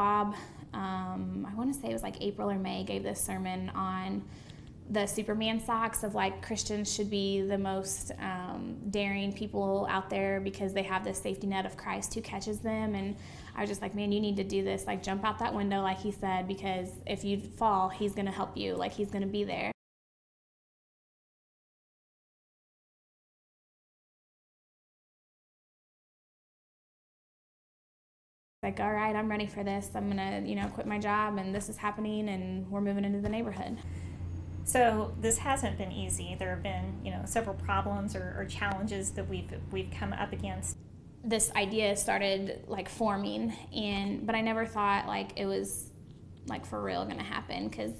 Bob, um, I want to say it was like April or May, gave this sermon on the Superman socks of like Christians should be the most um, daring people out there because they have this safety net of Christ who catches them. And I was just like, man, you need to do this. Like, jump out that window, like he said, because if you fall, he's going to help you. Like, he's going to be there. Like all right i'm ready for this i'm gonna you know quit my job and this is happening and we're moving into the neighborhood so this hasn't been easy. There have been, you know, several problems or, or challenges that we've we've come up against. This idea started like forming, and but I never thought like it was like for real going to happen because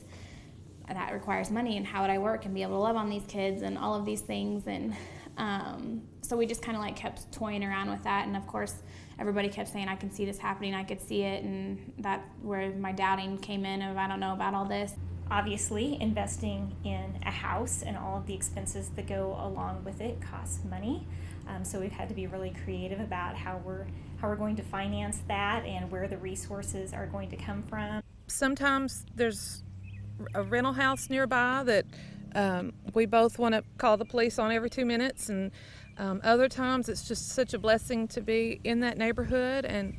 that requires money and how would I work and be able to love on these kids and all of these things and um, so we just kind of like kept toying around with that and of course everybody kept saying I can see this happening I could see it and that where my doubting came in of I don't know about all this Obviously, investing in a house and all of the expenses that go along with it costs money. Um, so we've had to be really creative about how we're how we're going to finance that and where the resources are going to come from. Sometimes there's a rental house nearby that um, we both want to call the police on every two minutes, and um, other times it's just such a blessing to be in that neighborhood and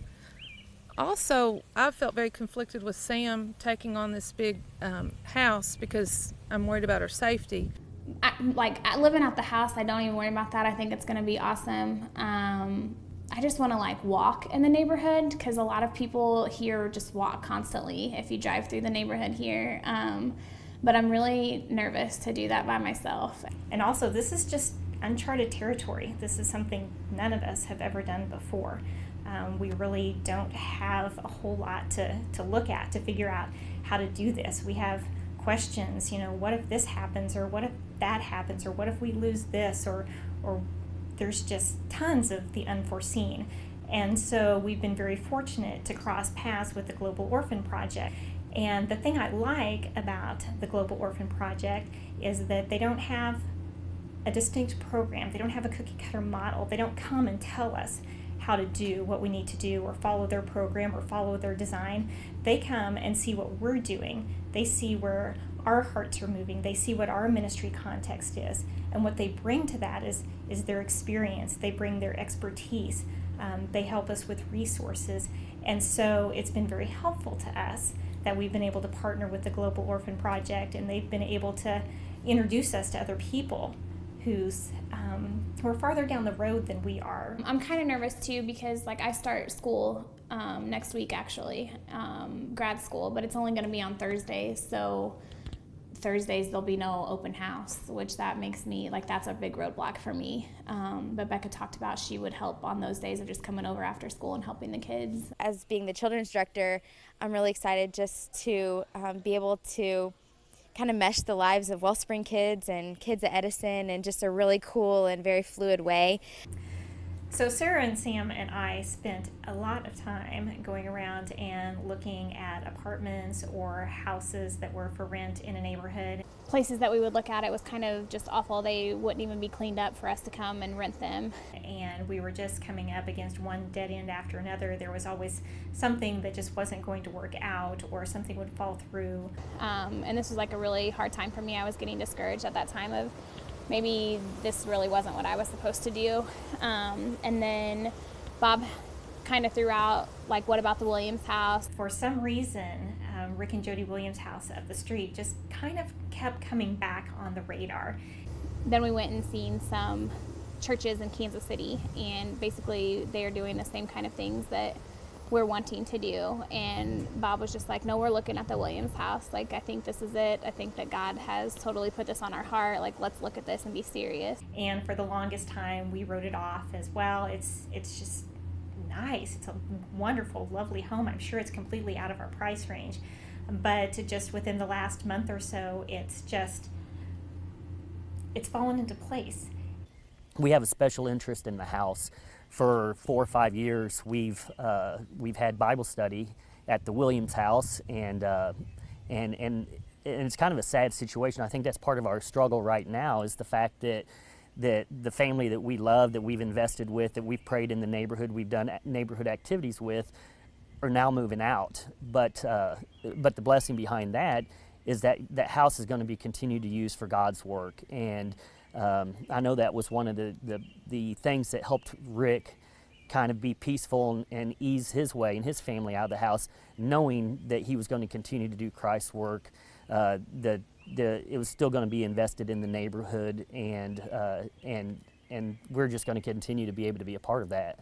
also, I felt very conflicted with Sam taking on this big um, house because I'm worried about her safety. I, like living out the house, I don't even worry about that. I think it's going to be awesome. Um, I just want to like walk in the neighborhood because a lot of people here just walk constantly if you drive through the neighborhood here. Um, but I'm really nervous to do that by myself. And also, this is just uncharted territory. This is something none of us have ever done before. Um, we really don't have a whole lot to, to look at to figure out how to do this. We have questions, you know, what if this happens, or what if that happens, or what if we lose this, or, or there's just tons of the unforeseen. And so we've been very fortunate to cross paths with the Global Orphan Project. And the thing I like about the Global Orphan Project is that they don't have a distinct program, they don't have a cookie cutter model, they don't come and tell us how to do what we need to do or follow their program or follow their design. They come and see what we're doing. They see where our hearts are moving. They see what our ministry context is. And what they bring to that is, is their experience. They bring their expertise. Um, they help us with resources. And so it's been very helpful to us that we've been able to partner with the Global Orphan Project and they've been able to introduce us to other people who's um, who are farther down the road than we are. I'm kind of nervous too because like I start school um, next week actually, um, grad school, but it's only going to be on Thursdays. So Thursdays there'll be no open house, which that makes me like that's a big roadblock for me. Um, but Becca talked about she would help on those days of just coming over after school and helping the kids. As being the children's director, I'm really excited just to um, be able to kind of mesh the lives of Wellspring kids and kids at Edison in just a really cool and very fluid way. So, Sarah and Sam and I spent a lot of time going around and looking at apartments or houses that were for rent in a neighborhood. Places that we would look at, it was kind of just awful. They wouldn't even be cleaned up for us to come and rent them. And we were just coming up against one dead end after another. There was always something that just wasn't going to work out or something would fall through. Um, and this was like a really hard time for me. I was getting discouraged at that time of maybe this really wasn't what I was supposed to do. Um, and then Bob kind of threw out, like, what about the Williams house? For some reason, um, Rick and Jody Williams' house up the street just kind of kept coming back on the radar. Then we went and seen some churches in Kansas City, and basically they are doing the same kind of things that we're wanting to do. And Bob was just like, no, we're looking at the Williams house. Like, I think this is it. I think that God has totally put this on our heart. Like, let's look at this and be serious. And for the longest time, we wrote it off as well. It's, it's just nice. It's a wonderful, lovely home. I'm sure it's completely out of our price range. But just within the last month or so, it's just, it's fallen into place. We have a special interest in the house for four or five years, we've uh, we've had Bible study at the Williams House, and uh, and and and it's kind of a sad situation. I think that's part of our struggle right now is the fact that that the family that we love, that we've invested with, that we've prayed in the neighborhood, we've done neighborhood activities with, are now moving out. But uh, but the blessing behind that is that that house is going to be continued to use for God's work. And um, I know that was one of the, the the things that helped Rick kind of be peaceful and, and ease his way and his family out of the house, knowing that he was going to continue to do Christ's work. Uh, the the it was still going to be invested in the neighborhood, and uh, and and we're just going to continue to be able to be a part of that.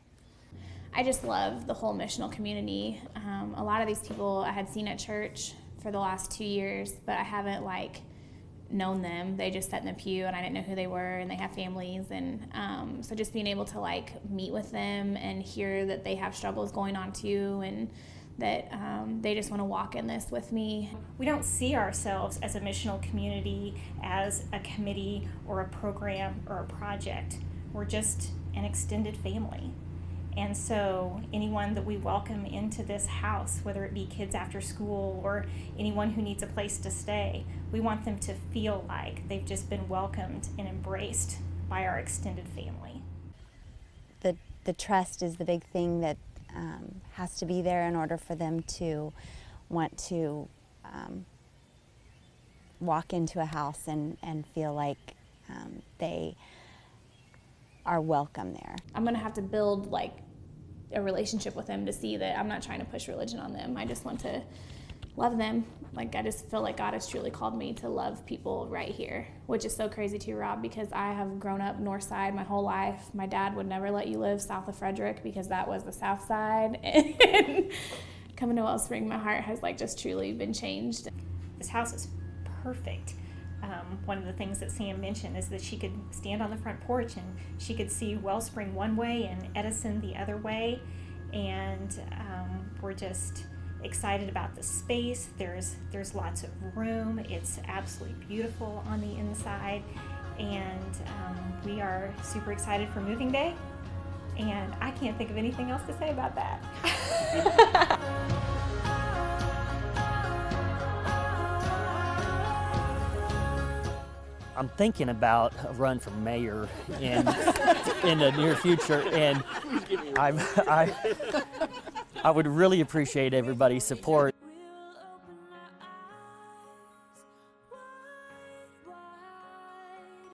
I just love the whole missional community. Um, a lot of these people I had seen at church for the last two years, but I haven't like known them. They just sat in the pew and I didn't know who they were and they have families. And um, so just being able to like meet with them and hear that they have struggles going on too and that um, they just want to walk in this with me. We don't see ourselves as a missional community, as a committee or a program or a project. We're just an extended family. And so, anyone that we welcome into this house, whether it be kids after school or anyone who needs a place to stay, we want them to feel like they've just been welcomed and embraced by our extended family. The, the trust is the big thing that um, has to be there in order for them to want to um, walk into a house and, and feel like um, they are welcome there. I'm gonna have to build like a relationship with them to see that I'm not trying to push religion on them. I just want to love them. Like I just feel like God has truly called me to love people right here, which is so crazy too, Rob, because I have grown up north side my whole life. My dad would never let you live south of Frederick because that was the south side. And coming to Wellspring, my heart has like just truly been changed. This house is perfect. Um, one of the things that Sam mentioned is that she could stand on the front porch and she could see Wellspring one way and Edison the other way. And um, we're just excited about the space. There's there's lots of room. It's absolutely beautiful on the inside, and um, we are super excited for moving day. And I can't think of anything else to say about that. I'm thinking about a run for mayor in in the near future, and I'm, I I would really appreciate everybody's support.